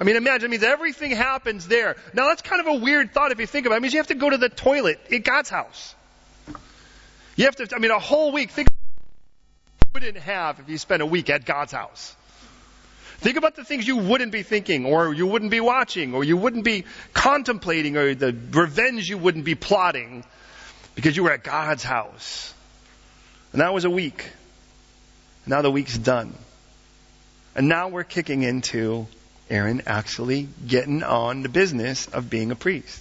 I mean, imagine, I mean, everything happens there. Now that's kind of a weird thought if you think about it. It means you have to go to the toilet at God's house. You have to, I mean, a whole week. Think about you wouldn't have if you spent a week at God's house. Think about the things you wouldn't be thinking, or you wouldn't be watching, or you wouldn't be contemplating, or the revenge you wouldn't be plotting because you were at God's house. And that was a week. Now the week's done. And now we're kicking into Aaron actually getting on the business of being a priest.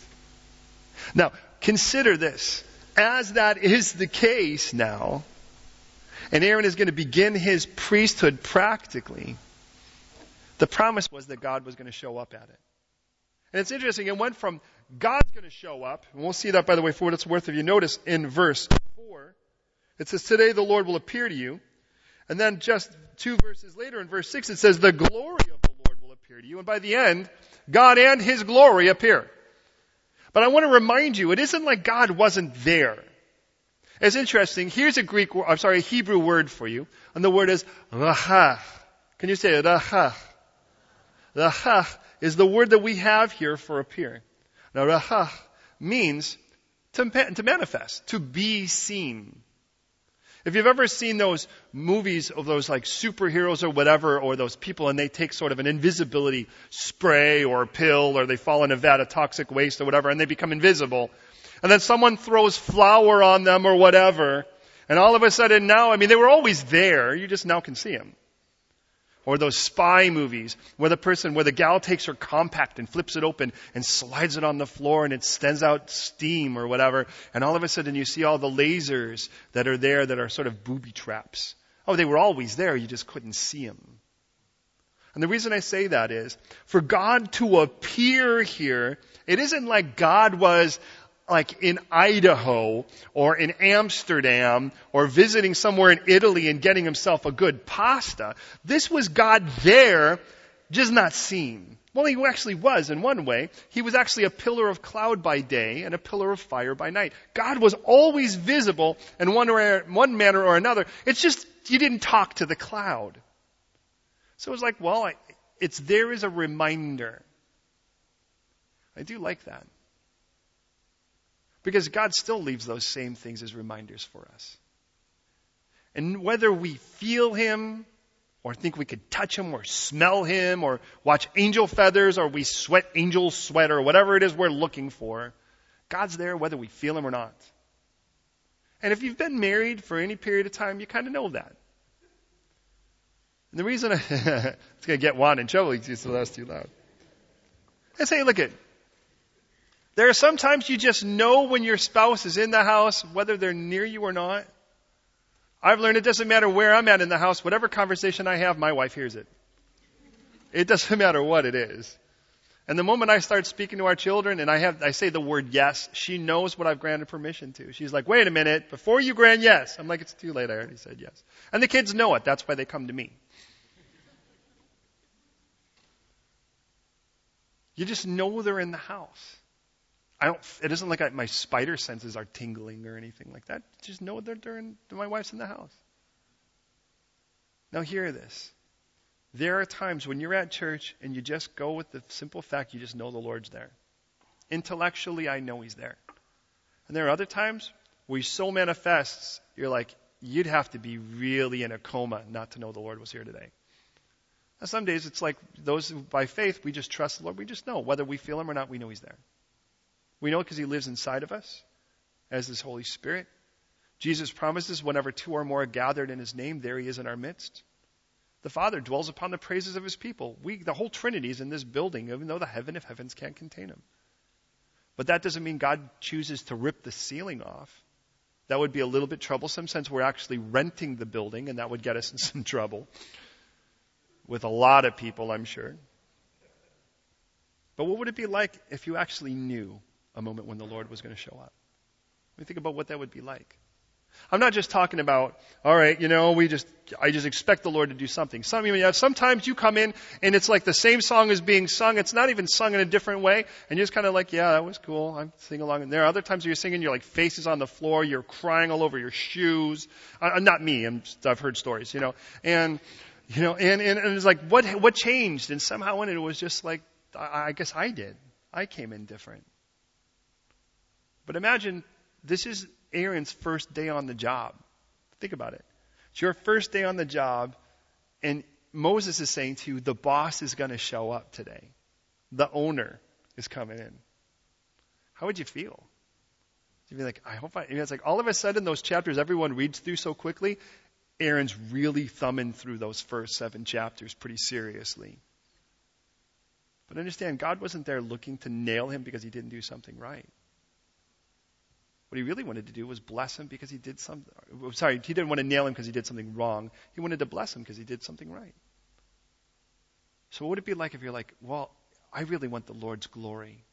Now, consider this. As that is the case now, and Aaron is going to begin his priesthood practically, the promise was that God was going to show up at it. And it's interesting, it went from God's going to show up, and we'll see that, by the way, for what it's worth if you notice in verse 4. It says, Today the Lord will appear to you. And then just two verses later in verse 6 it says, the glory of the Lord will appear to you. And by the end, God and His glory appear. But I want to remind you, it isn't like God wasn't there. It's interesting. Here's a Greek, I'm sorry, a Hebrew word for you. And the word is rahah. Can you say it? Rahah. Rahah is the word that we have here for appearing. Now rahah means to, to manifest, to be seen. If you've ever seen those movies of those like superheroes or whatever, or those people and they take sort of an invisibility spray or a pill or they fall in a vat of toxic waste or whatever and they become invisible. And then someone throws flour on them or whatever. And all of a sudden now, I mean, they were always there. You just now can see them. Or those spy movies where the person, where the gal takes her compact and flips it open and slides it on the floor and it sends out steam or whatever. And all of a sudden you see all the lasers that are there that are sort of booby traps. Oh, they were always there. You just couldn't see them. And the reason I say that is for God to appear here, it isn't like God was like in Idaho or in Amsterdam or visiting somewhere in Italy and getting himself a good pasta. This was God there, just not seen. Well, he actually was in one way. He was actually a pillar of cloud by day and a pillar of fire by night. God was always visible in one, or, one manner or another. It's just you didn't talk to the cloud. So it was like, well, I, it's there as a reminder. I do like that. Because God still leaves those same things as reminders for us. And whether we feel Him, or think we could touch Him, or smell Him, or watch angel feathers, or we sweat angel sweat, or whatever it is we're looking for, God's there whether we feel Him or not. And if you've been married for any period of time, you kind of know that. And the reason I, it's going to get Juan in trouble, he's so that's too loud. I say, look at, there are sometimes you just know when your spouse is in the house, whether they're near you or not. I've learned it doesn't matter where I'm at in the house, whatever conversation I have, my wife hears it. It doesn't matter what it is. And the moment I start speaking to our children and I have, I say the word yes, she knows what I've granted permission to. She's like, wait a minute, before you grant yes. I'm like, it's too late, I already said yes. And the kids know it, that's why they come to me. You just know they're in the house. I don't, it isn't like I, my spider senses are tingling or anything like that. Just know that they're my wife's in the house. Now hear this. There are times when you're at church and you just go with the simple fact you just know the Lord's there. Intellectually, I know He's there. And there are other times where He so manifests, you're like, you'd have to be really in a coma not to know the Lord was here today. Now, some days it's like those by faith, we just trust the Lord. We just know. Whether we feel Him or not, we know He's there. We know because He lives inside of us as His Holy Spirit. Jesus promises whenever two or more are gathered in His name, there He is in our midst. The Father dwells upon the praises of His people. We, the whole Trinity is in this building, even though the heaven of heavens can't contain Him. But that doesn't mean God chooses to rip the ceiling off. That would be a little bit troublesome since we're actually renting the building, and that would get us in some trouble with a lot of people, I'm sure. But what would it be like if you actually knew a moment when the Lord was going to show up. Let me think about what that would be like. I'm not just talking about, all right, you know, we just, I just expect the Lord to do something. Some, you know, sometimes you come in and it's like the same song is being sung. It's not even sung in a different way. And you're just kind of like, yeah, that was cool. I'm singing along. And there other times you're singing, you're like faces on the floor. You're crying all over your shoes. Uh, not me. I'm, I've heard stories, you know. And You know, and, and, and it's like, what, what changed? And somehow it, it was just like, I, I guess I did. I came in different. But imagine this is Aaron's first day on the job. Think about it. It's your first day on the job, and Moses is saying to you, the boss is going to show up today. The owner is coming in. How would you feel? You'd be like, I hope I. It's like all of a sudden, those chapters everyone reads through so quickly, Aaron's really thumbing through those first seven chapters pretty seriously. But understand, God wasn't there looking to nail him because he didn't do something right. What he really wanted to do was bless him because he did something. Oh, sorry, he didn't want to nail him because he did something wrong. He wanted to bless him because he did something right. So, what would it be like if you're like, well, I really want the Lord's glory.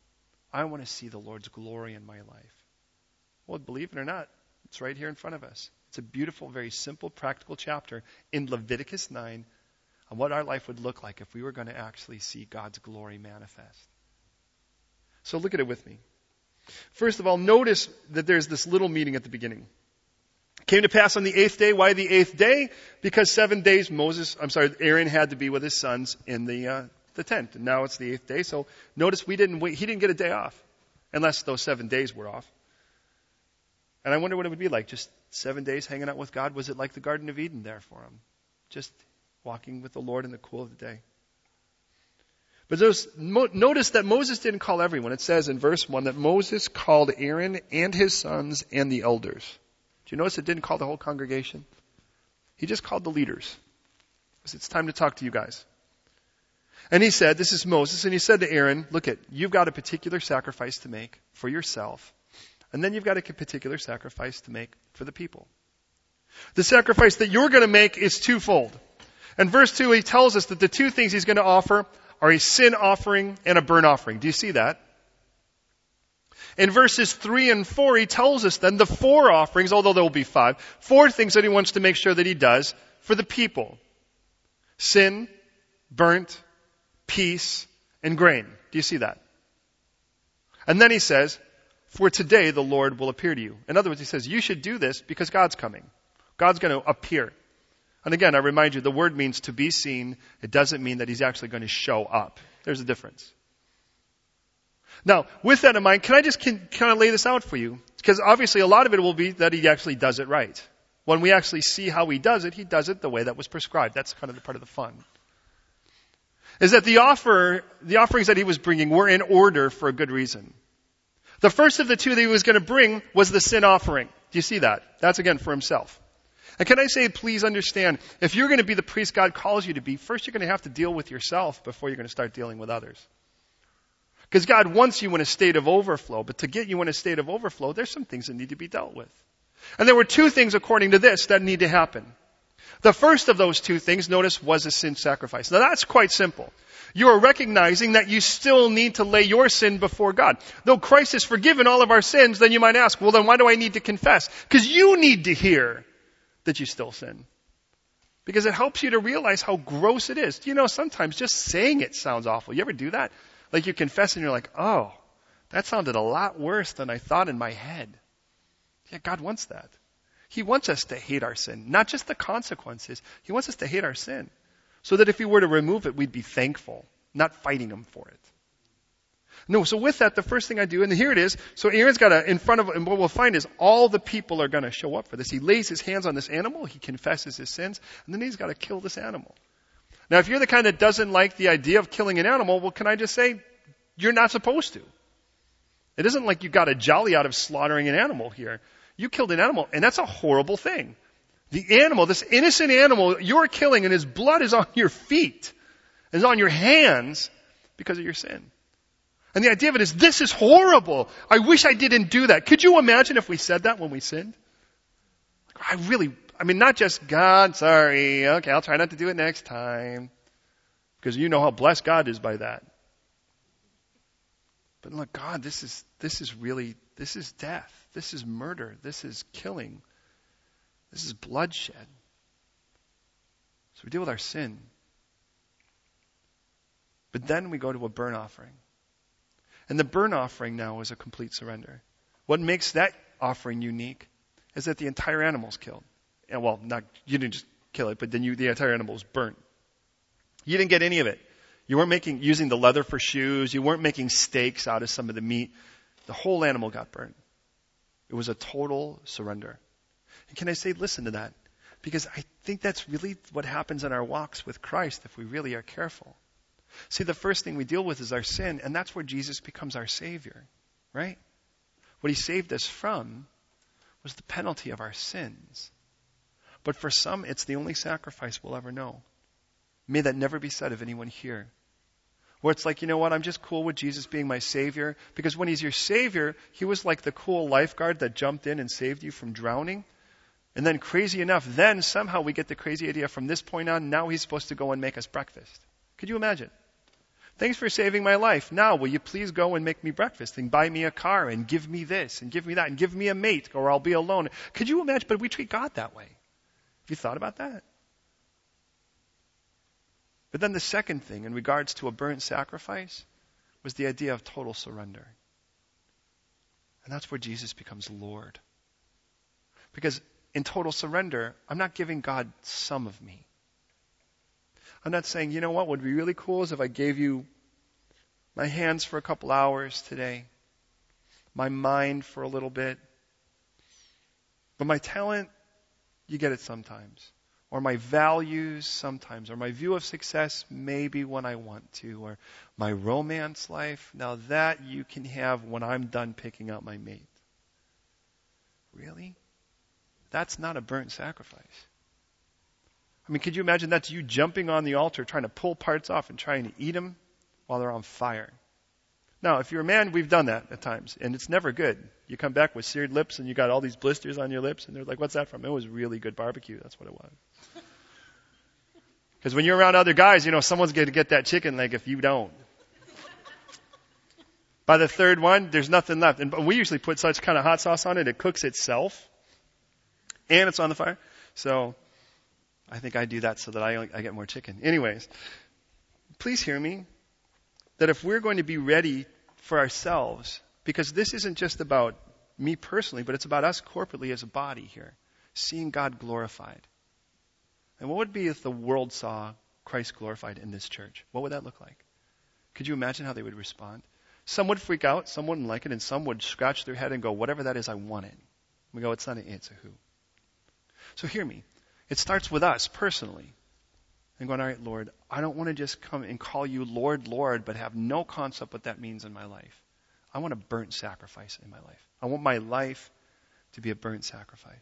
I want to see the Lord's glory in my life. Well, believe it or not, it's right here in front of us. It's a beautiful, very simple, practical chapter in Leviticus 9 on what our life would look like if we were going to actually see God's glory manifest. So look at it with me. First of all, notice that there's this little meeting at the beginning. Came to pass on the eighth day. Why the eighth day? Because seven days Moses, I'm sorry, Aaron had to be with his sons in the, uh, the tent. And now it's the eighth day. So notice we didn't wait, he didn't get a day off. Unless those seven days were off. And I wonder what it would be like. Just seven days hanging out with God. Was it like the Garden of Eden there for him? Just walking with the Lord in the cool of the day. But notice that Moses didn't call everyone. It says in verse 1 that Moses called Aaron and his sons and the elders. Do you notice it didn't call the whole congregation? He just called the leaders. It's time to talk to you guys. And he said, this is Moses, and he said to Aaron, look at, you've got a particular sacrifice to make for yourself, and then you've got a particular sacrifice to make for the people. The sacrifice that you're going to make is twofold. And verse 2, he tells us that the two things he's going to offer are a sin offering and a burnt offering. Do you see that? In verses 3 and 4, he tells us then the four offerings, although there will be five, four things that he wants to make sure that he does for the people. Sin, burnt, peace, and grain. Do you see that? And then he says, for today the Lord will appear to you. In other words, he says, you should do this because God's coming. God's going to appear. And again, I remind you, the word means to be seen. It doesn't mean that he's actually going to show up. There's a difference. Now, with that in mind, can I just can, kind of lay this out for you? Because obviously a lot of it will be that he actually does it right. When we actually see how he does it, he does it the way that was prescribed. That's kind of the part of the fun. Is that the offer, the offerings that he was bringing were in order for a good reason. The first of the two that he was going to bring was the sin offering. Do you see that? That's again for himself. And can I say, please understand, if you're going to be the priest God calls you to be, first you're going to have to deal with yourself before you're going to start dealing with others. Because God wants you in a state of overflow, but to get you in a state of overflow, there's some things that need to be dealt with. And there were two things according to this that need to happen. The first of those two things, notice, was a sin sacrifice. Now that's quite simple. You are recognizing that you still need to lay your sin before God. Though Christ has forgiven all of our sins, then you might ask, well then why do I need to confess? Because you need to hear that you still sin. Because it helps you to realize how gross it is. You know, sometimes just saying it sounds awful. You ever do that? Like you confess and you're like, oh, that sounded a lot worse than I thought in my head. Yeah, God wants that. He wants us to hate our sin, not just the consequences. He wants us to hate our sin. So that if He were to remove it, we'd be thankful, not fighting Him for it. No, so with that, the first thing I do, and here it is. So Aaron's got a, in front of, and what we'll find is all the people are going to show up for this. He lays his hands on this animal, he confesses his sins, and then he's got to kill this animal. Now, if you're the kind that doesn't like the idea of killing an animal, well, can I just say, you're not supposed to. It isn't like you got a jolly out of slaughtering an animal here. You killed an animal, and that's a horrible thing. The animal, this innocent animal you're killing, and his blood is on your feet, is on your hands because of your sin. And the idea of it is, this is horrible. I wish I didn't do that. Could you imagine if we said that when we sinned? I really, I mean, not just God, sorry, okay, I'll try not to do it next time. Because you know how blessed God is by that. But look, God, this is, this is really, this is death. This is murder. This is killing. This is bloodshed. So we deal with our sin. But then we go to a burnt offering. And the burnt offering now is a complete surrender. What makes that offering unique is that the entire animal is killed. And well, not, you didn't just kill it, but then you, the entire animal is burnt You didn't get any of it. You weren't making, using the leather for shoes. You weren't making steaks out of some of the meat. The whole animal got burnt. It was a total surrender. And can I say, listen to that? Because I think that's really what happens in our walks with Christ if we really are careful. See, the first thing we deal with is our sin, and that's where Jesus becomes our Savior, right? What He saved us from was the penalty of our sins. But for some, it's the only sacrifice we'll ever know. May that never be said of anyone here. Where it's like, you know what, I'm just cool with Jesus being my Savior. Because when He's your Savior, He was like the cool lifeguard that jumped in and saved you from drowning. And then, crazy enough, then somehow we get the crazy idea from this point on, now He's supposed to go and make us breakfast. Could you imagine? Thanks for saving my life. Now, will you please go and make me breakfast and buy me a car and give me this and give me that and give me a mate or I'll be alone? Could you imagine? But we treat God that way. Have you thought about that? But then the second thing in regards to a burnt sacrifice was the idea of total surrender. And that's where Jesus becomes Lord. Because in total surrender, I'm not giving God some of me. I'm not saying, you know what would be really cool is if I gave you my hands for a couple hours today, my mind for a little bit, but my talent, you get it sometimes. Or my values sometimes, or my view of success maybe when I want to, or my romance life. Now that you can have when I'm done picking out my mate. Really? That's not a burnt sacrifice. I mean, could you imagine that's you jumping on the altar trying to pull parts off and trying to eat them while they're on fire? Now, if you're a man, we've done that at times, and it's never good. You come back with seared lips and you got all these blisters on your lips, and they're like, what's that from? It was really good barbecue. That's what it was. Because when you're around other guys, you know, someone's going to get that chicken leg if you don't. By the third one, there's nothing left. And we usually put such kind of hot sauce on it, it cooks itself. And it's on the fire. So, I think I do that so that I, I get more chicken. Anyways, please hear me that if we're going to be ready for ourselves, because this isn't just about me personally, but it's about us corporately as a body here, seeing God glorified. And what would be if the world saw Christ glorified in this church? What would that look like? Could you imagine how they would respond? Some would freak out, some wouldn't like it, and some would scratch their head and go, whatever that is, I want it. We go, it's not an it's a who. So hear me. It starts with us personally. And going, all right, Lord, I don't want to just come and call you Lord, Lord, but have no concept what that means in my life. I want a burnt sacrifice in my life. I want my life to be a burnt sacrifice.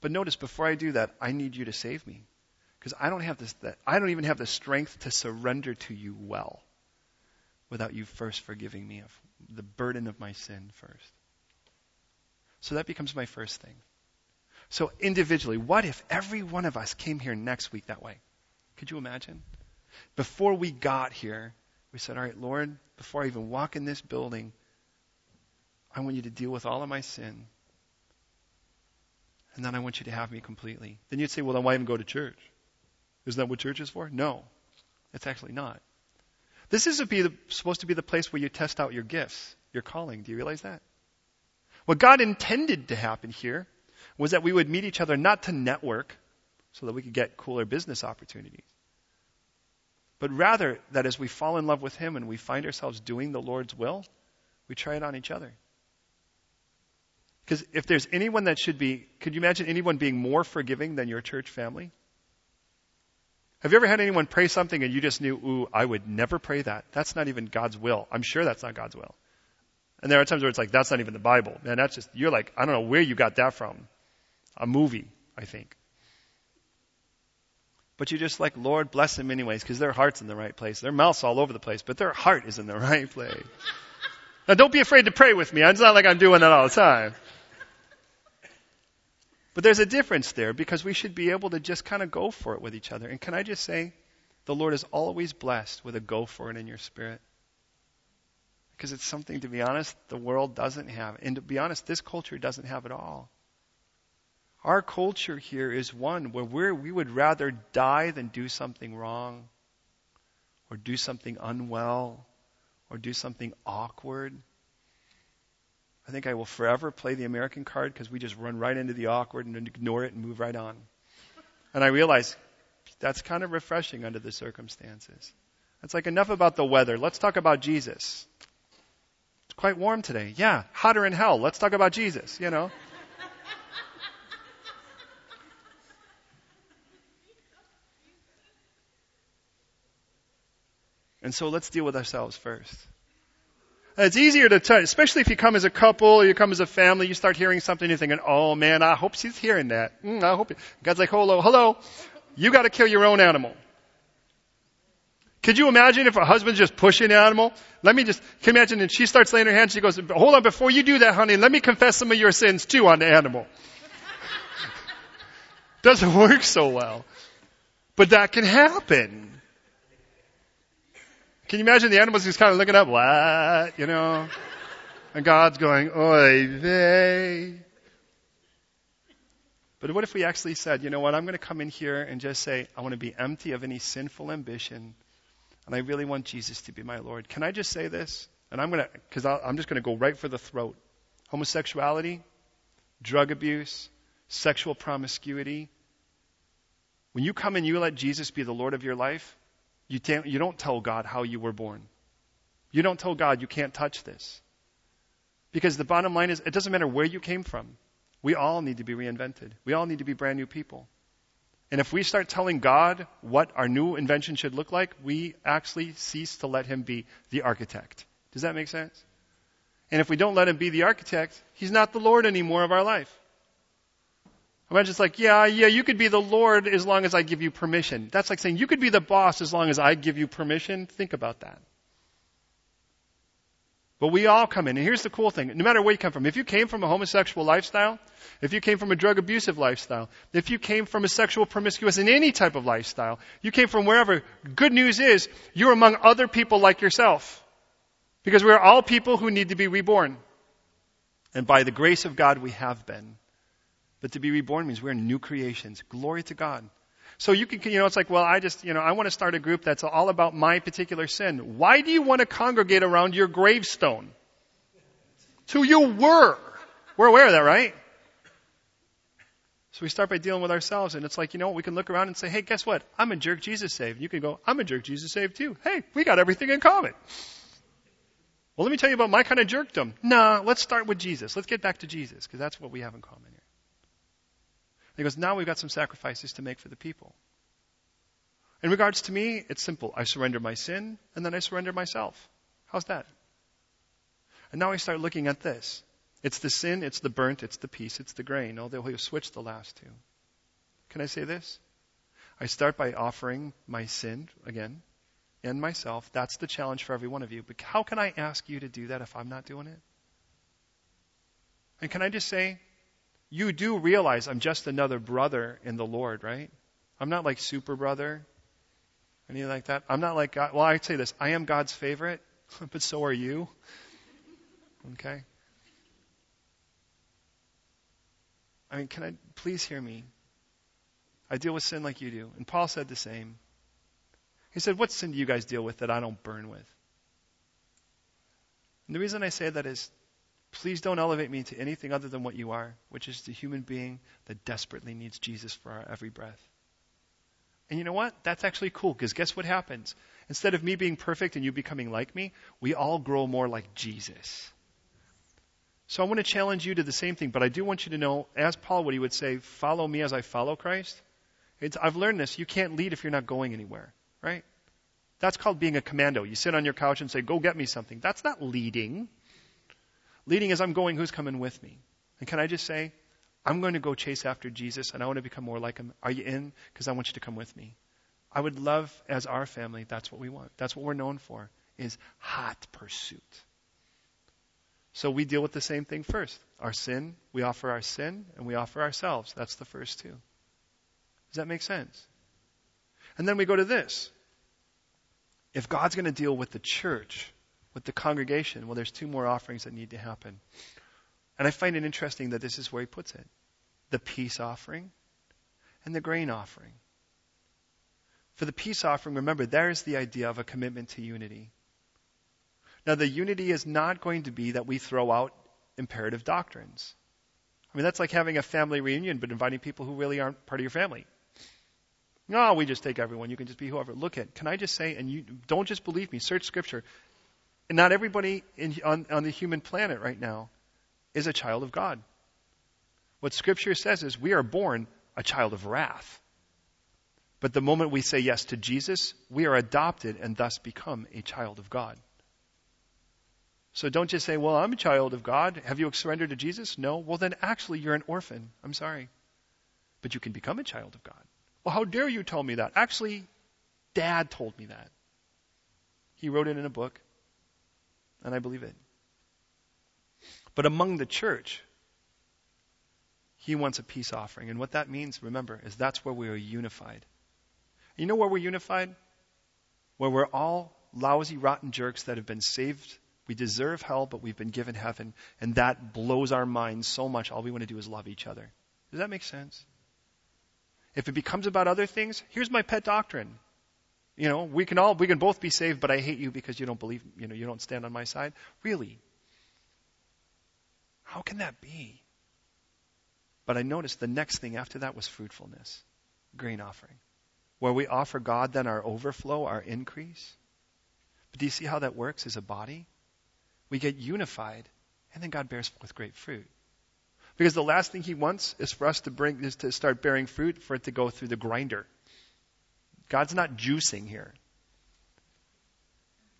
But notice, before I do that, I need you to save me. Because I don't have this, that, I don't even have the strength to surrender to you well without you first forgiving me of the burden of my sin first. So that becomes my first thing. So individually, what if every one of us came here next week that way? Could you imagine? Before we got here, we said, All right, Lord, before I even walk in this building, I want you to deal with all of my sin. And then I want you to have me completely. Then you'd say, Well, then why even go to church? Isn't that what church is for? No, it's actually not. This is supposed to be the place where you test out your gifts, your calling. Do you realize that? What God intended to happen here was that we would meet each other not to network so that we could get cooler business opportunities, but rather that as we fall in love with Him and we find ourselves doing the Lord's will, we try it on each other. Because if there's anyone that should be, could you imagine anyone being more forgiving than your church family? Have you ever had anyone pray something and you just knew, ooh, I would never pray that. That's not even God's will. I'm sure that's not God's will. And there are times where it's like, that's not even the Bible. Man, that's just, you're like, I don't know where you got that from a movie, I think. But you're just like, Lord, bless them anyways, because their heart's in the right place. Their mouth's all over the place, but their heart is in the right place. now don't be afraid to pray with me. It's not like I'm doing that all the time. But there's a difference there because we should be able to just kind of go for it with each other. And can I just say, the Lord is always blessed with a go for it in your spirit. Because it's something, to be honest, the world doesn't have. And to be honest, this culture doesn't have it all. Our culture here is one where we we would rather die than do something wrong, or do something unwell, or do something awkward. I think I will forever play the American card because we just run right into the awkward and ignore it and move right on. And I realize That's kind of refreshing under the circumstances. It's like enough about the weather. Let's talk about Jesus. It's quite warm today. Yeah, hotter in hell. Let's talk about Jesus, you know. And so let's deal with ourselves first. It's easier to tell, especially if you come as a couple or you come as a family, you start hearing something, you're thinking, oh man, I hope she's hearing that. Mm, I hope. God's like, hello, hello. You gotta kill your own animal. Could you imagine if a husband's just pushing the animal? Let me just, can you imagine? And she starts laying her hands, she goes, hold on, before you do that, honey, let me confess some of your sins too on the animal. Doesn't work so well. But that can happen. Can you imagine the animals just kind of looking up, what, you know? And God's going, oi vey. But what if we actually said, you know what, I'm going to come in here and just say, I want to be empty of any sinful ambition, and I really want Jesus to be my Lord. Can I just say this? And I'm going to, because I'm just going to go right for the throat. Homosexuality, drug abuse, sexual promiscuity. When you come and you let Jesus be the Lord of your life, you, you don't tell God how you were born. You don't tell God you can't touch this. Because the bottom line is, it doesn't matter where you came from. We all need to be reinvented. We all need to be brand new people. And if we start telling God what our new invention should look like, we actually cease to let Him be the architect. Does that make sense? And if we don't let Him be the architect, He's not the Lord anymore of our life. It's like, yeah, yeah, you could be the Lord as long as I give you permission. That's like saying you could be the boss as long as I give you permission. Think about that. But we all come in, and here's the cool thing. No matter where you come from, if you came from a homosexual lifestyle, if you came from a drug abusive lifestyle, if you came from a sexual promiscuous in any type of lifestyle, you came from wherever, good news is you're among other people like yourself. Because we're all people who need to be reborn. And by the grace of God, we have been. But to be reborn means we're new creations. Glory to God. So you can, you know, it's like, well, I just, you know, I want to start a group that's all about my particular sin. Why do you want to congregate around your gravestone? Who you were. We're aware of that, right? So we start by dealing with ourselves, and it's like, you know, we can look around and say, hey, guess what? I'm a jerk Jesus saved. You can go, I'm a jerk Jesus saved too. Hey, we got everything in common. Well, let me tell you about my kind of jerkdom. Nah, let's start with Jesus. Let's get back to Jesus, because that's what we have in common. He goes, now we've got some sacrifices to make for the people. In regards to me, it's simple. I surrender my sin, and then I surrender myself. How's that? And now I start looking at this. It's the sin, it's the burnt, it's the peace, it's the grain. Oh, Although he'll switch the last two. Can I say this? I start by offering my sin again and myself. That's the challenge for every one of you. But how can I ask you to do that if I'm not doing it? And can I just say, you do realize I'm just another brother in the Lord, right? I'm not like super brother, anything like that. I'm not like God. Well, I'd say this I am God's favorite, but so are you. Okay? I mean, can I please hear me? I deal with sin like you do. And Paul said the same. He said, What sin do you guys deal with that I don't burn with? And the reason I say that is Please don't elevate me to anything other than what you are, which is the human being that desperately needs Jesus for our every breath. And you know what? That's actually cool because guess what happens? Instead of me being perfect and you becoming like me, we all grow more like Jesus. So I want to challenge you to the same thing, but I do want you to know, as Paul what he would say, follow me as I follow Christ. It's, I've learned this. You can't lead if you're not going anywhere, right? That's called being a commando. You sit on your couch and say, go get me something. That's not leading. Leading as I'm going, who's coming with me? And can I just say, I'm going to go chase after Jesus and I want to become more like him. Are you in? Because I want you to come with me. I would love, as our family, that's what we want. That's what we're known for, is hot pursuit. So we deal with the same thing first. Our sin, we offer our sin, and we offer ourselves. That's the first two. Does that make sense? And then we go to this. If God's going to deal with the church, with the congregation, well, there's two more offerings that need to happen. And I find it interesting that this is where he puts it the peace offering and the grain offering. For the peace offering, remember, there's the idea of a commitment to unity. Now, the unity is not going to be that we throw out imperative doctrines. I mean, that's like having a family reunion, but inviting people who really aren't part of your family. No, we just take everyone. You can just be whoever. Look at, can I just say, and you don't just believe me, search scripture. And not everybody in, on, on the human planet right now is a child of God. What scripture says is we are born a child of wrath. But the moment we say yes to Jesus, we are adopted and thus become a child of God. So don't just say, well, I'm a child of God. Have you surrendered to Jesus? No. Well, then actually you're an orphan. I'm sorry. But you can become a child of God. Well, how dare you tell me that? Actually, Dad told me that. He wrote it in a book, and I believe it. But among the church, he wants a peace offering. And what that means, remember, is that's where we are unified. You know where we're unified? Where we're all lousy, rotten jerks that have been saved. We deserve hell, but we've been given heaven. And that blows our minds so much, all we want to do is love each other. Does that make sense? If it becomes about other things, here's my pet doctrine. You know, we can all, we can both be saved, but I hate you because you don't believe, you know, you don't stand on my side. Really? How can that be? But I noticed the next thing after that was fruitfulness, grain offering, where we offer God then our overflow, our increase. But do you see how that works as a body? We get unified, and then God bears forth great fruit. Because the last thing he wants is for us to bring is to start bearing fruit for it to go through the grinder. God's not juicing here.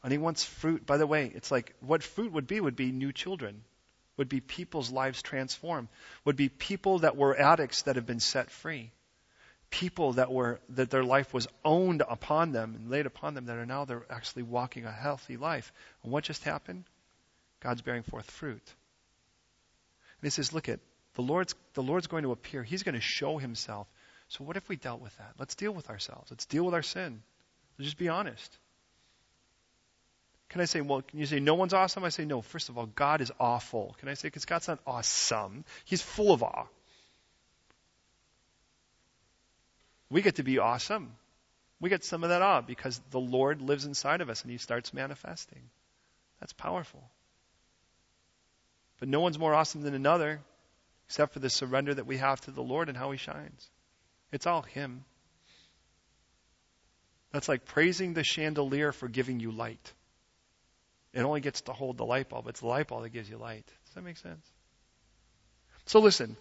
And he wants fruit. By the way, it's like what fruit would be would be new children, would be people's lives transformed, would be people that were addicts that have been set free, people that were that their life was owned upon them and laid upon them that are now they're actually walking a healthy life. And what just happened? God's bearing forth fruit. And he says, look at the Lord's, the Lord's going to appear. He's going to show himself. So what if we dealt with that? Let's deal with ourselves. Let's deal with our sin. Let's just be honest. Can I say, well, can you say no one's awesome? I say, no. First of all, God is awful. Can I say, because God's not awesome. He's full of awe. We get to be awesome. We get some of that awe because the Lord lives inside of us and He starts manifesting. That's powerful. But no one's more awesome than another except for the surrender that we have to the Lord and how He shines. It's all Him. That's like praising the chandelier for giving you light. It only gets to hold the light bulb. It's the light bulb that gives you light. Does that make sense? So listen,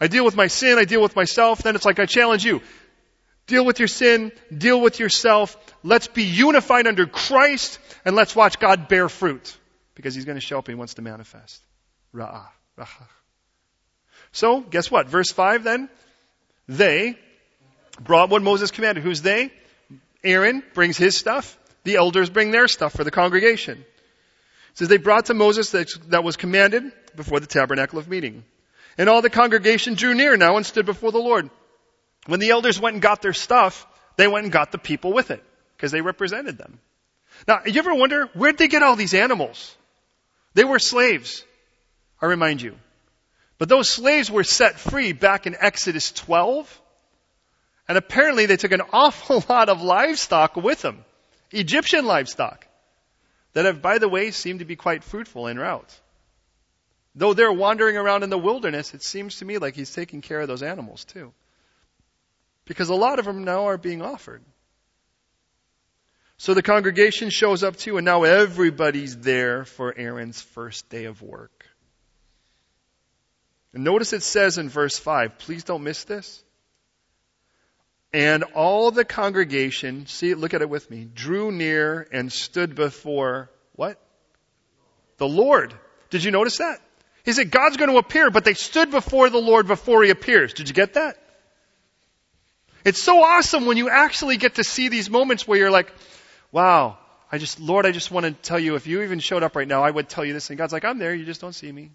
I deal with my sin, I deal with myself, then it's like I challenge you. Deal with your sin, deal with yourself. Let's be unified under Christ, and let's watch God bear fruit. Because He's going to show up and He wants to manifest. Ra'ah. Ra'ah. So, guess what? Verse 5 then. They brought what Moses commanded. Who's they? Aaron brings his stuff. The elders bring their stuff for the congregation. It says they brought to Moses that, that was commanded before the tabernacle of meeting. And all the congregation drew near now and stood before the Lord. When the elders went and got their stuff, they went and got the people with it because they represented them. Now, you ever wonder where'd they get all these animals? They were slaves. I remind you. But those slaves were set free back in Exodus 12. And apparently they took an awful lot of livestock with them. Egyptian livestock. That have, by the way, seemed to be quite fruitful en route. Though they're wandering around in the wilderness, it seems to me like he's taking care of those animals too. Because a lot of them now are being offered. So the congregation shows up too, and now everybody's there for Aaron's first day of work. And notice it says in verse 5, please don't miss this. And all the congregation, see, look at it with me, drew near and stood before what? The Lord. Did you notice that? He said God's going to appear, but they stood before the Lord before he appears. Did you get that? It's so awesome when you actually get to see these moments where you're like, wow, I just, Lord, I just want to tell you, if you even showed up right now, I would tell you this. And God's like, I'm there, you just don't see me.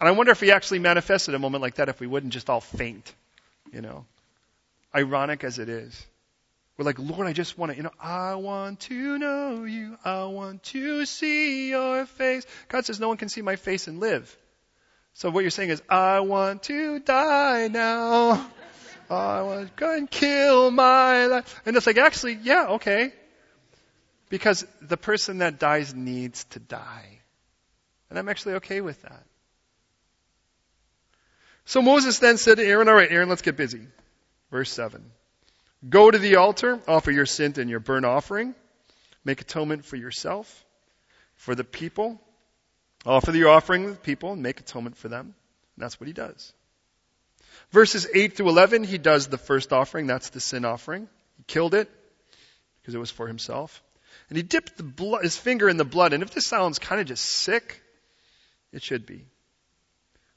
And I wonder if he actually manifested a moment like that if we wouldn't just all faint, you know. Ironic as it is. We're like, Lord, I just want to, you know, I want to know you. I want to see your face. God says no one can see my face and live. So what you're saying is, I want to die now. I want to go and kill my life. And it's like, actually, yeah, okay. Because the person that dies needs to die. And I'm actually okay with that. So Moses then said to Aaron, all right, Aaron, let's get busy. Verse 7. Go to the altar, offer your sin and your burnt offering, make atonement for yourself, for the people, offer your offering to the people, and make atonement for them. And that's what he does. Verses 8 through 11, he does the first offering. That's the sin offering. He killed it because it was for himself. And he dipped blood, his finger in the blood. And if this sounds kind of just sick, it should be.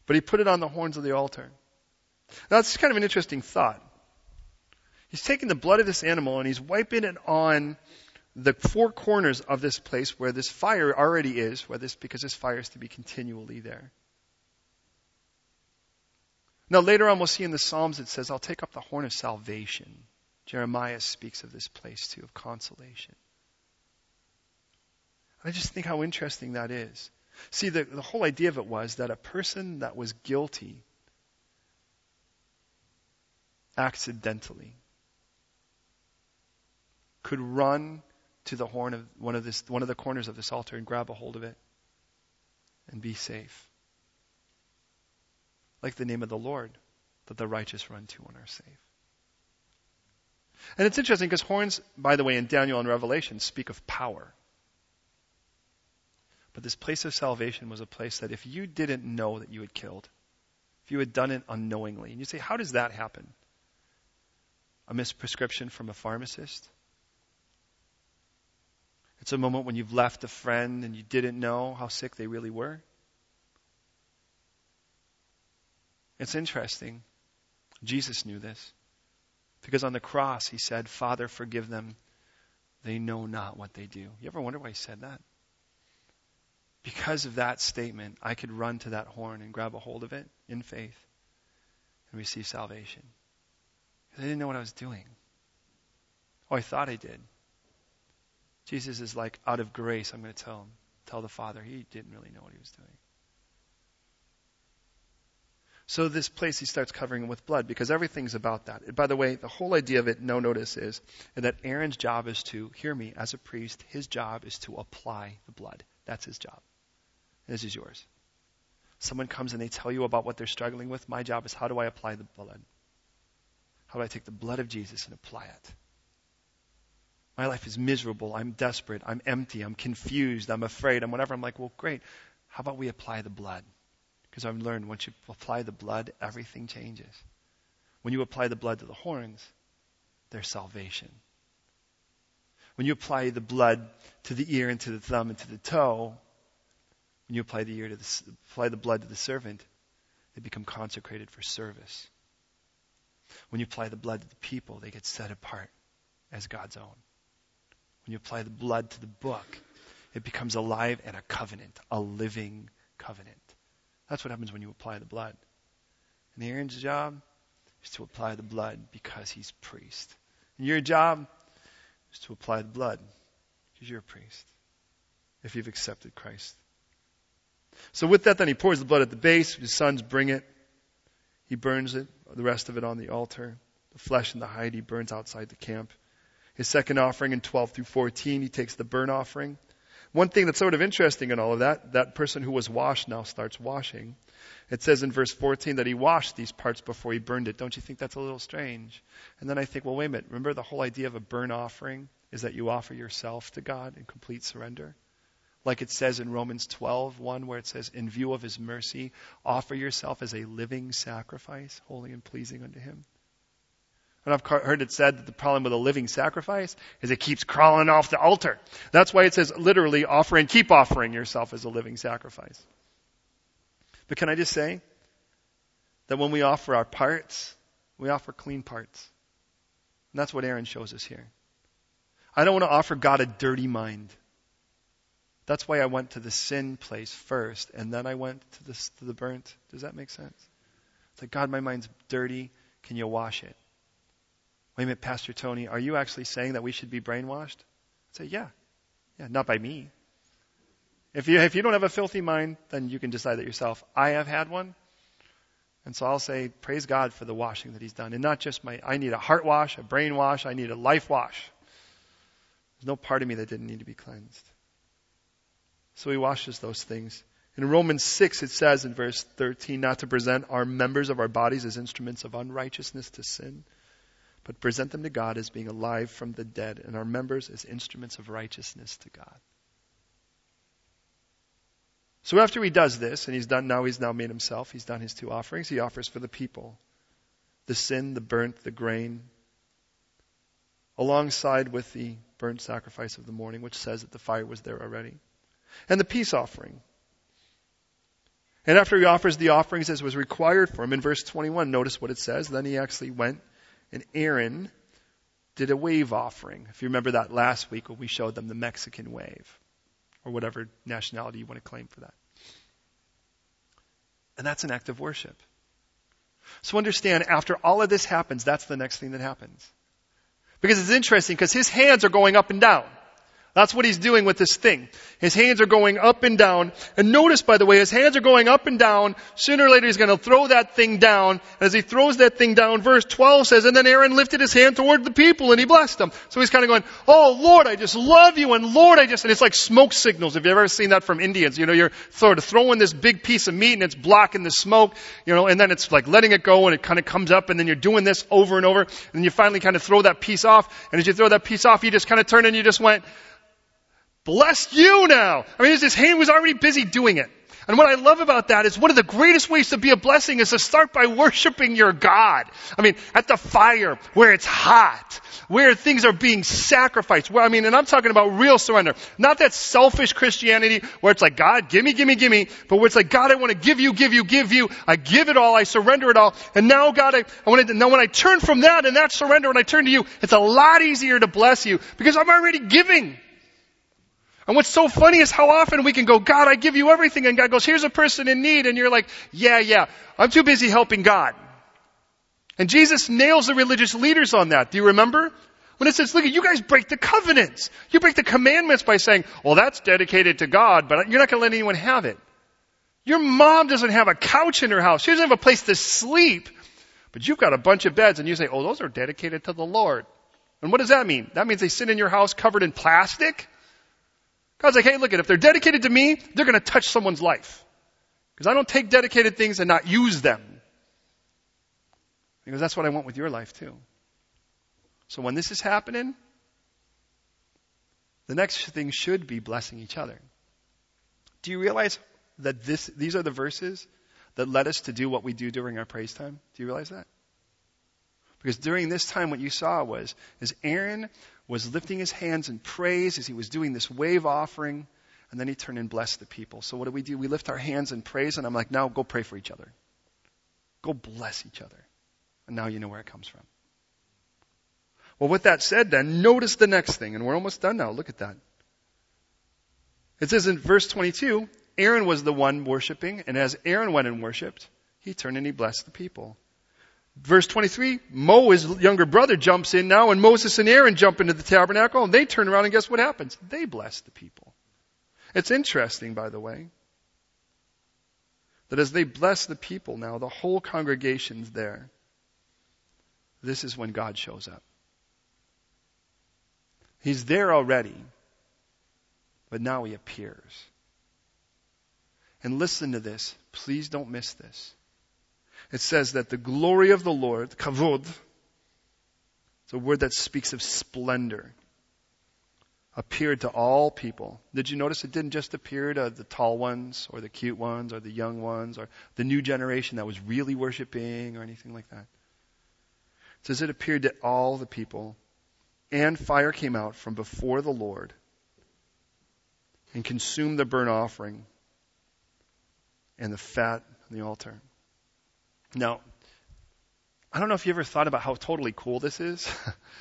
But he put it on the horns of the altar. Now, that's kind of an interesting thought. He's taking the blood of this animal and he's wiping it on the four corners of this place where this fire already is, where this, because this fire is to be continually there. Now, later on, we'll see in the Psalms it says, I'll take up the horn of salvation. Jeremiah speaks of this place too, of consolation. I just think how interesting that is. See, the, the whole idea of it was that a person that was guilty accidentally could run to the horn of one of this one of the corners of this altar and grab a hold of it and be safe. Like the name of the Lord that the righteous run to and are safe. And it's interesting because horns, by the way, in Daniel and Revelation speak of power. But this place of salvation was a place that if you didn't know that you had killed, if you had done it unknowingly, and you say, how does that happen? A misprescription from a pharmacist? It's a moment when you've left a friend and you didn't know how sick they really were. It's interesting. Jesus knew this. Because on the cross, he said, Father, forgive them. They know not what they do. You ever wonder why he said that? Because of that statement, I could run to that horn and grab a hold of it in faith and receive salvation. Because I didn't know what I was doing. Oh, I thought I did. Jesus is like, out of grace, I'm going to tell him, tell the Father. He didn't really know what he was doing. So this place he starts covering with blood because everything's about that. And by the way, the whole idea of it, no notice, is that Aaron's job is to, hear me, as a priest, his job is to apply the blood. That's his job. This is yours. Someone comes and they tell you about what they're struggling with. My job is how do I apply the blood? How do I take the blood of Jesus and apply it? My life is miserable. I'm desperate. I'm empty. I'm confused. I'm afraid. I'm whatever. I'm like, well, great. How about we apply the blood? Because I've learned once you apply the blood, everything changes. When you apply the blood to the horns, there's salvation. When you apply the blood to the ear and to the thumb and to the toe, when you apply the ear to the, apply the blood to the servant, they become consecrated for service. When you apply the blood to the people, they get set apart as God's own. When you apply the blood to the book, it becomes alive and a covenant, a living covenant. That's what happens when you apply the blood. And Aaron's job is to apply the blood because he's priest. And your job is to apply the blood because you're a priest if you've accepted Christ. So with that, then he pours the blood at the base. His sons bring it. He burns it, the rest of it on the altar. The flesh and the hide he burns outside the camp. His second offering in 12 through 14, he takes the burnt offering. One thing that's sort of interesting in all of that, that person who was washed now starts washing. It says in verse 14 that he washed these parts before he burned it. Don't you think that's a little strange? And then I think, well, wait a minute. Remember the whole idea of a burnt offering is that you offer yourself to God in complete surrender? like it says in Romans 12, 1, where it says, In view of his mercy, offer yourself as a living sacrifice, holy and pleasing unto him. And I've heard it said that the problem with a living sacrifice is it keeps crawling off the altar. That's why it says literally offer and keep offering yourself as a living sacrifice. But can I just say that when we offer our parts, we offer clean parts. And that's what Aaron shows us here. I don't want to offer God a dirty mind. That's why I went to the sin place first, and then I went to the, to the burnt. Does that make sense? It's like, God, my mind's dirty. Can you wash it? Wait a minute, Pastor Tony, are you actually saying that we should be brainwashed? I say, yeah. Yeah, not by me. If you, if you don't have a filthy mind, then you can decide that yourself. I have had one. And so I'll say, praise God for the washing that He's done. And not just my, I need a heart wash, a brain wash, I need a life wash. There's no part of me that didn't need to be cleansed. So he washes those things. In Romans 6, it says in verse 13, not to present our members of our bodies as instruments of unrighteousness to sin, but present them to God as being alive from the dead, and our members as instruments of righteousness to God. So after he does this, and he's done now, he's now made himself, he's done his two offerings, he offers for the people the sin, the burnt, the grain, alongside with the burnt sacrifice of the morning, which says that the fire was there already, and the peace offering. And after he offers the offerings as was required for him, in verse 21, notice what it says. Then he actually went, and Aaron did a wave offering. If you remember that last week when we showed them the Mexican wave, or whatever nationality you want to claim for that. And that's an act of worship. So understand, after all of this happens, that's the next thing that happens. Because it's interesting, because his hands are going up and down. That's what he's doing with this thing. His hands are going up and down. And notice, by the way, his hands are going up and down. Sooner or later, he's going to throw that thing down. And as he throws that thing down, verse 12 says, And then Aaron lifted his hand toward the people and he blessed them. So he's kind of going, Oh, Lord, I just love you. And Lord, I just, and it's like smoke signals. Have you ever seen that from Indians? You know, you're sort of throwing this big piece of meat and it's blocking the smoke, you know, and then it's like letting it go and it kind of comes up and then you're doing this over and over. And then you finally kind of throw that piece off. And as you throw that piece off, you just kind of turn and you just went, Bless you now. I mean, his hand was already busy doing it. And what I love about that is one of the greatest ways to be a blessing is to start by worshiping your God. I mean, at the fire, where it's hot, where things are being sacrificed. Well, I mean, and I'm talking about real surrender. Not that selfish Christianity where it's like, God, gimme, gimme, gimme, but where it's like, God, I want to give you, give you, give you. I give it all, I surrender it all. And now, God, I, I want to, now when I turn from that and that surrender and I turn to you, it's a lot easier to bless you because I'm already giving. And what's so funny is how often we can go, God, I give you everything. And God goes, here's a person in need. And you're like, yeah, yeah, I'm too busy helping God. And Jesus nails the religious leaders on that. Do you remember? When it says, look, you guys break the covenants. You break the commandments by saying, well, that's dedicated to God, but you're not going to let anyone have it. Your mom doesn't have a couch in her house. She doesn't have a place to sleep. But you've got a bunch of beds and you say, oh, those are dedicated to the Lord. And what does that mean? That means they sit in your house covered in plastic? God's like, hey, look at if they're dedicated to me, they're going to touch someone's life. Because I don't take dedicated things and not use them. Because that's what I want with your life too. So when this is happening, the next thing should be blessing each other. Do you realize that this, these are the verses that led us to do what we do during our praise time? Do you realize that? Because during this time, what you saw was, is Aaron was lifting his hands in praise as he was doing this wave offering, and then he turned and blessed the people. So what do we do? We lift our hands in praise, and I'm like, now go pray for each other. Go bless each other. And now you know where it comes from. Well, with that said, then, notice the next thing, and we're almost done now. Look at that. It says in verse 22, Aaron was the one worshiping, and as Aaron went and worshiped, he turned and he blessed the people. Verse 23, Mo, his younger brother, jumps in now, and Moses and Aaron jump into the tabernacle, and they turn around, and guess what happens? They bless the people. It's interesting, by the way, that as they bless the people now, the whole congregation's there. This is when God shows up. He's there already, but now he appears. And listen to this. Please don't miss this it says that the glory of the Lord, kavod, it's a word that speaks of splendor, appeared to all people. Did you notice it didn't just appear to the tall ones or the cute ones or the young ones or the new generation that was really worshiping or anything like that? It says it appeared to all the people, and fire came out from before the Lord and consumed the burnt offering and the fat on the altar. Now, I don't know if you ever thought about how totally cool this is,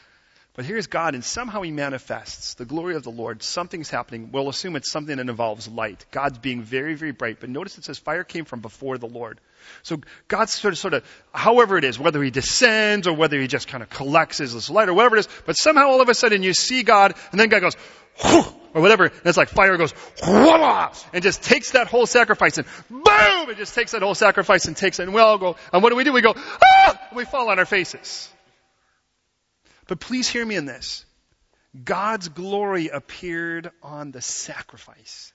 but here's God, and somehow He manifests the glory of the Lord. Something's happening. We'll assume it's something that involves light. God's being very, very bright. But notice it says fire came from before the Lord. So God's sort of, sort of, however it is, whether He descends or whether He just kind of collects His light or whatever it is, but somehow all of a sudden you see God, and then God goes! Or whatever, and it's like fire goes, and just takes that whole sacrifice and boom, it just takes that whole sacrifice and takes it, and we all go, and what do we do? We go, ah! We fall on our faces. But please hear me in this. God's glory appeared on the sacrifice.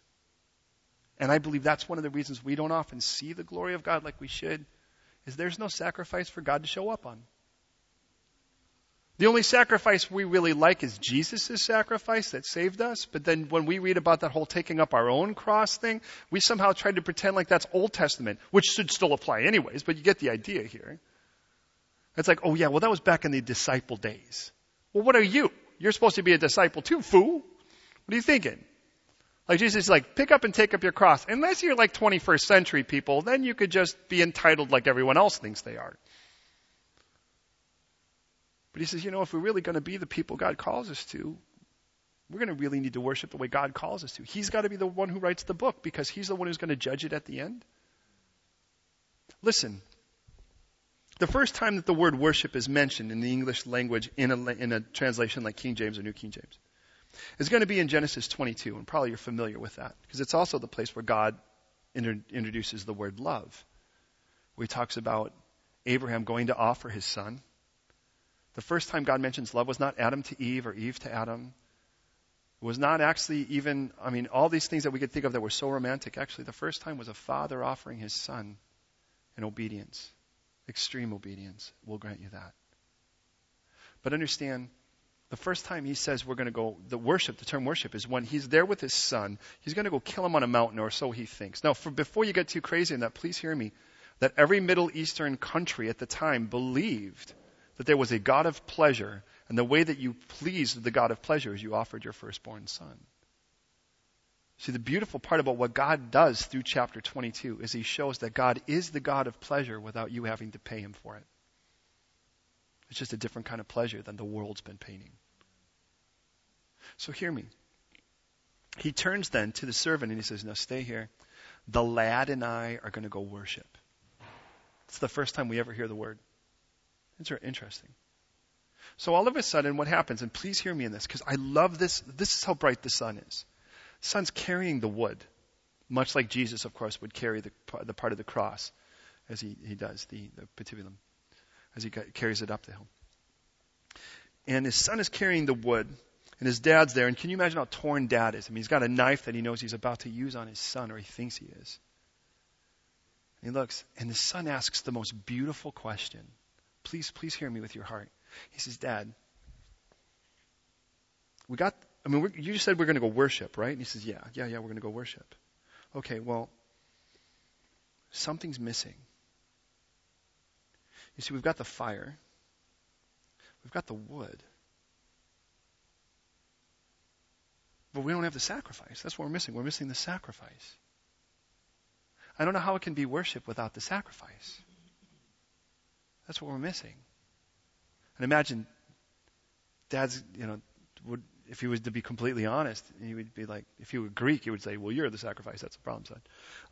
And I believe that's one of the reasons we don't often see the glory of God like we should, is there's no sacrifice for God to show up on. The only sacrifice we really like is Jesus' sacrifice that saved us. But then when we read about that whole taking up our own cross thing, we somehow try to pretend like that's Old Testament, which should still apply anyways, but you get the idea here. It's like, oh yeah, well that was back in the disciple days. Well, what are you? You're supposed to be a disciple too, fool. What are you thinking? Like Jesus is like, pick up and take up your cross. Unless you're like 21st century people, then you could just be entitled like everyone else thinks they are. But he says, you know, if we're really going to be the people God calls us to, we're going to really need to worship the way God calls us to. He's got to be the one who writes the book because he's the one who's going to judge it at the end. Listen, the first time that the word worship is mentioned in the English language in a, in a translation like King James or New King James is going to be in Genesis 22, and probably you're familiar with that because it's also the place where God inter- introduces the word love, where he talks about Abraham going to offer his son the first time God mentions love was not Adam to Eve or Eve to Adam. It was not actually even, I mean, all these things that we could think of that were so romantic. Actually, the first time was a father offering his son in obedience. Extreme obedience. We'll grant you that. But understand, the first time he says we're going to go, the worship, the term worship, is when he's there with his son. He's going to go kill him on a mountain, or so he thinks. Now, for, before you get too crazy in that, please hear me. That every Middle Eastern country at the time believed that there was a God of pleasure, and the way that you pleased the God of pleasure is you offered your firstborn son. See, the beautiful part about what God does through chapter 22 is he shows that God is the God of pleasure without you having to pay him for it. It's just a different kind of pleasure than the world's been painting. So hear me. He turns then to the servant and he says, Now stay here. The lad and I are going to go worship. It's the first time we ever hear the word. It's interesting. So all of a sudden, what happens, and please hear me in this, because I love this. This is how bright the sun is. The son's carrying the wood, much like Jesus, of course, would carry the, the part of the cross as he, he does, the, the patibulum, as he carries it up the hill. And his son is carrying the wood, and his dad's there. And can you imagine how torn dad is? I mean, he's got a knife that he knows he's about to use on his son, or he thinks he is. And he looks, and the son asks the most beautiful question Please, please hear me with your heart. He says, Dad, we got, I mean, you just said we're going to go worship, right? And he says, Yeah, yeah, yeah, we're going to go worship. Okay, well, something's missing. You see, we've got the fire, we've got the wood, but we don't have the sacrifice. That's what we're missing. We're missing the sacrifice. I don't know how it can be worship without the sacrifice. That's what we're missing. And imagine dad's, you know, would, if he was to be completely honest, he would be like, if he were Greek, he would say, well, you're the sacrifice. That's the problem, son.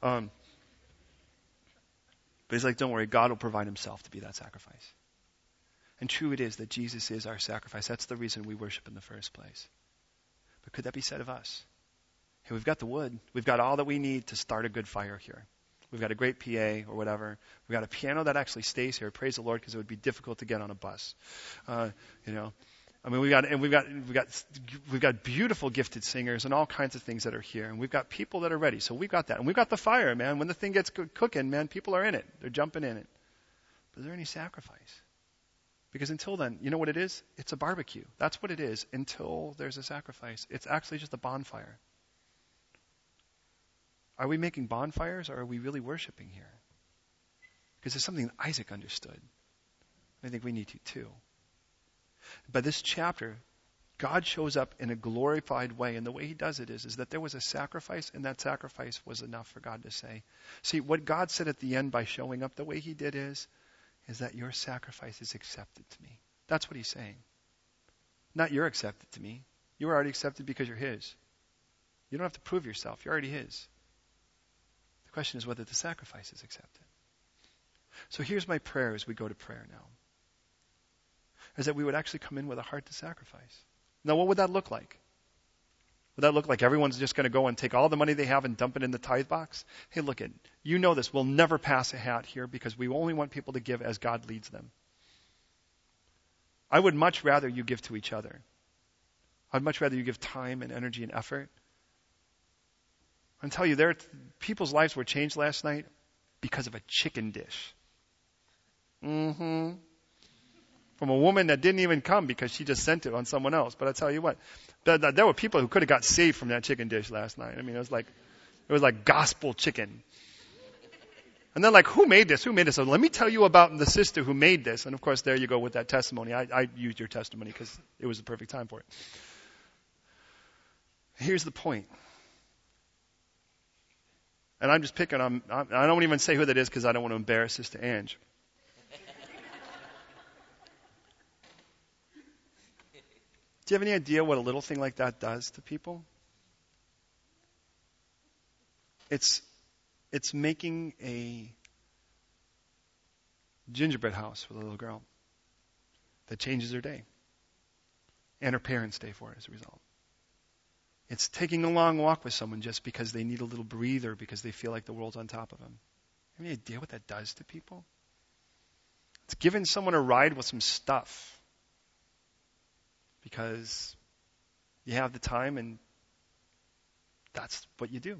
Um, but he's like, don't worry, God will provide himself to be that sacrifice. And true it is that Jesus is our sacrifice. That's the reason we worship in the first place. But could that be said of us? Hey, we've got the wood. We've got all that we need to start a good fire here. We've got a great PA or whatever. We've got a piano that actually stays here. Praise the Lord, because it would be difficult to get on a bus. Uh, you know, I mean, we got and we've got we've got we've got beautiful gifted singers and all kinds of things that are here, and we've got people that are ready. So we've got that, and we've got the fire, man. When the thing gets cooking, man, people are in it. They're jumping in it. But is there any sacrifice? Because until then, you know what it is? It's a barbecue. That's what it is until there's a sacrifice. It's actually just a bonfire. Are we making bonfires or are we really worshiping here? Because it's something Isaac understood. I think we need to too. By this chapter, God shows up in a glorified way, and the way he does it is, is that there was a sacrifice, and that sacrifice was enough for God to say. See, what God said at the end by showing up the way he did is, is that your sacrifice is accepted to me. That's what he's saying. Not you're accepted to me. You're already accepted because you're his. You don't have to prove yourself. You're already his question is whether the sacrifice is accepted. So here's my prayer as we go to prayer now. Is that we would actually come in with a heart to sacrifice. Now, what would that look like? Would that look like everyone's just going to go and take all the money they have and dump it in the tithe box? Hey, look at you know this. We'll never pass a hat here because we only want people to give as God leads them. I would much rather you give to each other. I'd much rather you give time and energy and effort I tell you, there people's lives were changed last night because of a chicken dish. Mm-hmm. from a woman that didn't even come because she just sent it on someone else. But I tell you what, there, there were people who could have got saved from that chicken dish last night. I mean, it was like, it was like gospel chicken. And then like, who made this? Who made this? So let me tell you about the sister who made this. And of course, there you go with that testimony. I, I used your testimony because it was the perfect time for it. Here's the point. And I'm just picking on, I don't even say who that is because I don't want to embarrass this to Ange. Do you have any idea what a little thing like that does to people? It's, it's making a gingerbread house for the little girl that changes her day and her parents' day for it as a result. It's taking a long walk with someone just because they need a little breather because they feel like the world's on top of them. Have any idea what that does to people? It's giving someone a ride with some stuff because you have the time and that's what you do.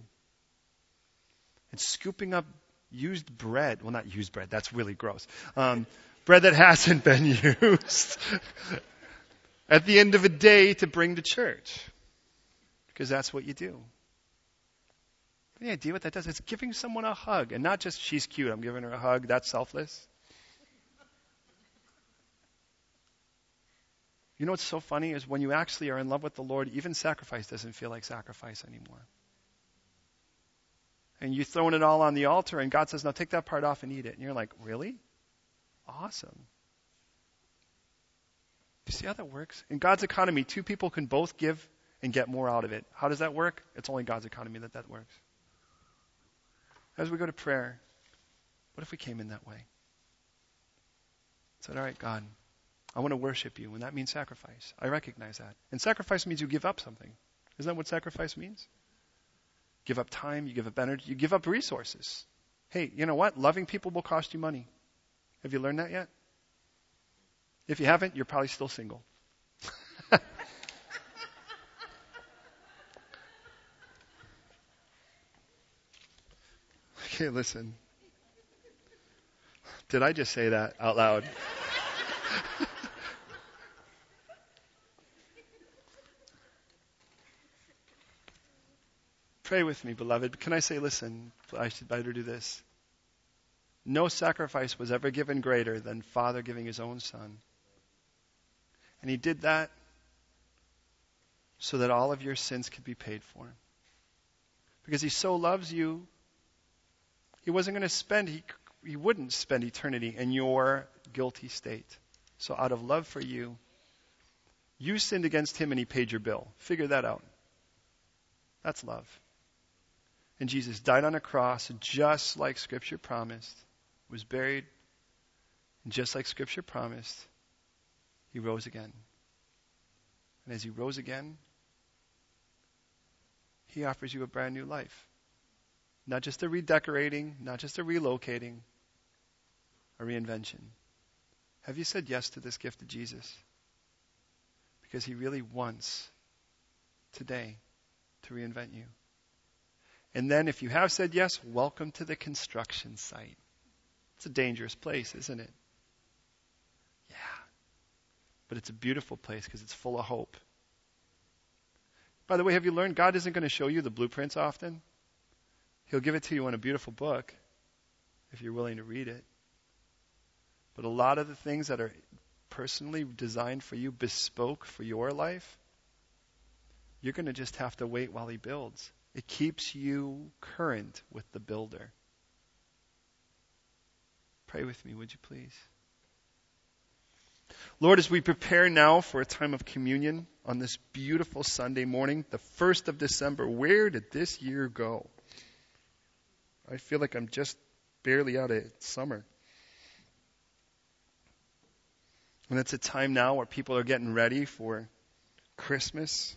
It's scooping up used bread, well, not used bread, that's really gross. Um, bread that hasn't been used at the end of a day to bring to church. Because that's what you do. Any idea what that does? It's giving someone a hug. And not just she's cute, I'm giving her a hug, that's selfless. You know what's so funny is when you actually are in love with the Lord, even sacrifice doesn't feel like sacrifice anymore. And you're throwing it all on the altar, and God says, Now take that part off and eat it. And you're like, Really? Awesome. You see how that works? In God's economy, two people can both give and get more out of it. How does that work? It's only God's economy that that works. As we go to prayer, what if we came in that way? Said, All right, God, I want to worship you, and that means sacrifice. I recognize that. And sacrifice means you give up something. Isn't that what sacrifice means? Give up time, you give up energy, you give up resources. Hey, you know what? Loving people will cost you money. Have you learned that yet? If you haven't, you're probably still single. Okay, listen. Did I just say that out loud? Pray with me, beloved. Can I say, listen, I should better do this. No sacrifice was ever given greater than Father giving his own Son. And he did that so that all of your sins could be paid for. Because he so loves you, he wasn't going to spend, he, he wouldn't spend eternity in your guilty state. So out of love for you, you sinned against him and he paid your bill. Figure that out. That's love. And Jesus died on a cross just like Scripture promised, was buried, and just like Scripture promised, he rose again. And as he rose again, he offers you a brand new life. Not just a redecorating, not just a relocating, a reinvention. Have you said yes to this gift of Jesus? Because he really wants today to reinvent you. And then if you have said yes, welcome to the construction site. It's a dangerous place, isn't it? Yeah. But it's a beautiful place because it's full of hope. By the way, have you learned God isn't going to show you the blueprints often? He'll give it to you in a beautiful book if you're willing to read it. But a lot of the things that are personally designed for you, bespoke for your life, you're going to just have to wait while He builds. It keeps you current with the builder. Pray with me, would you please? Lord, as we prepare now for a time of communion on this beautiful Sunday morning, the 1st of December, where did this year go? I feel like I'm just barely out of summer. And it's a time now where people are getting ready for Christmas.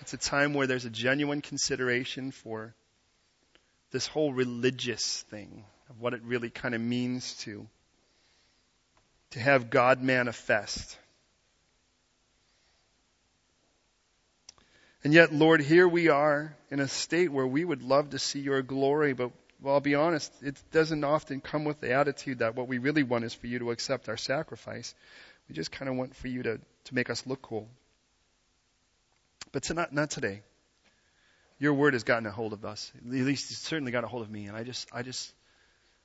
It's a time where there's a genuine consideration for this whole religious thing of what it really kind of means to to have God manifest. And yet, Lord, here we are in a state where we would love to see your glory, but well, I'll be honest, it doesn't often come with the attitude that what we really want is for you to accept our sacrifice. We just kind of want for you to, to make us look cool. But not today. Your word has gotten a hold of us. At least it's certainly got a hold of me. And I just, I just,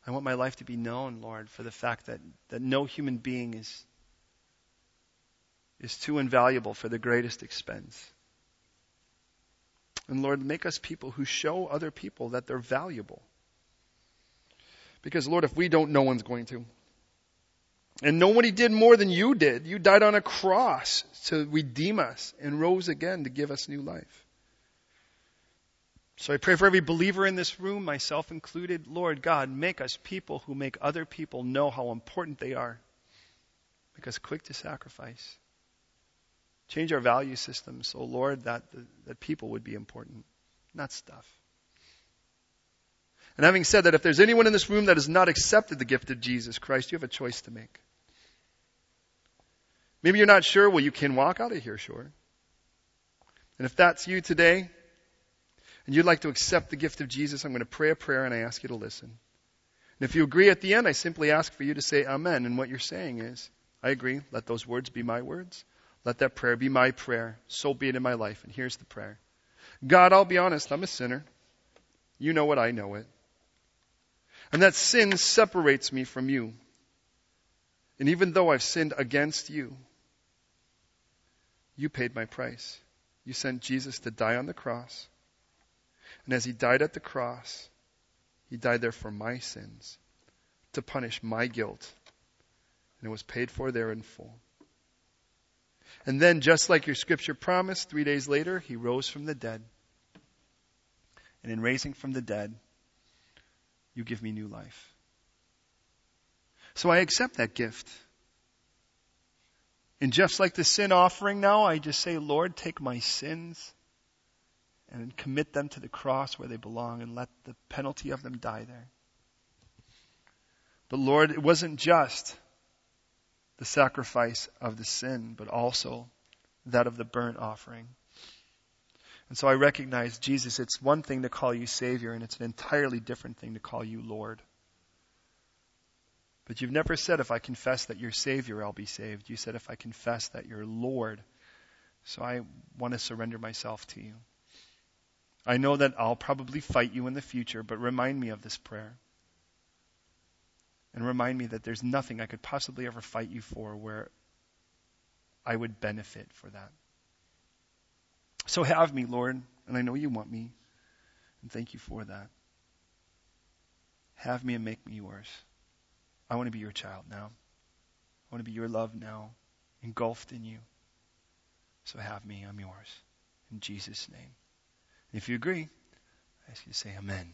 I want my life to be known, Lord, for the fact that, that no human being is, is too invaluable for the greatest expense. And Lord, make us people who show other people that they're valuable. Because, Lord, if we don't, no one's going to. And nobody did more than you did. You died on a cross to redeem us and rose again to give us new life. So I pray for every believer in this room, myself included. Lord God, make us people who make other people know how important they are. Make us quick to sacrifice. Change our value system so, oh Lord, that, that people would be important, not stuff. And having said that, if there's anyone in this room that has not accepted the gift of Jesus Christ, you have a choice to make. Maybe you're not sure. Well, you can walk out of here, sure. And if that's you today, and you'd like to accept the gift of Jesus, I'm going to pray a prayer and I ask you to listen. And if you agree at the end, I simply ask for you to say Amen. And what you're saying is, I agree. Let those words be my words. Let that prayer be my prayer. So be it in my life. And here's the prayer God, I'll be honest, I'm a sinner. You know what I know it. And that sin separates me from you. And even though I've sinned against you, you paid my price. You sent Jesus to die on the cross. And as he died at the cross, he died there for my sins, to punish my guilt. And it was paid for there in full. And then, just like your scripture promised, three days later, he rose from the dead. And in raising from the dead, you give me new life. So I accept that gift. And just like the sin offering now, I just say, Lord, take my sins and commit them to the cross where they belong and let the penalty of them die there. But Lord, it wasn't just the sacrifice of the sin, but also that of the burnt offering. And so I recognize, Jesus, it's one thing to call you Savior, and it's an entirely different thing to call you Lord. But you've never said, if I confess that you're Savior, I'll be saved. You said, if I confess that you're Lord. So I want to surrender myself to you. I know that I'll probably fight you in the future, but remind me of this prayer. And remind me that there's nothing I could possibly ever fight you for where I would benefit for that. So have me, Lord, and I know you want me, and thank you for that. Have me and make me yours. I want to be your child now. I want to be your love now, engulfed in you. So have me, I'm yours. In Jesus' name. And if you agree, I ask you to say amen.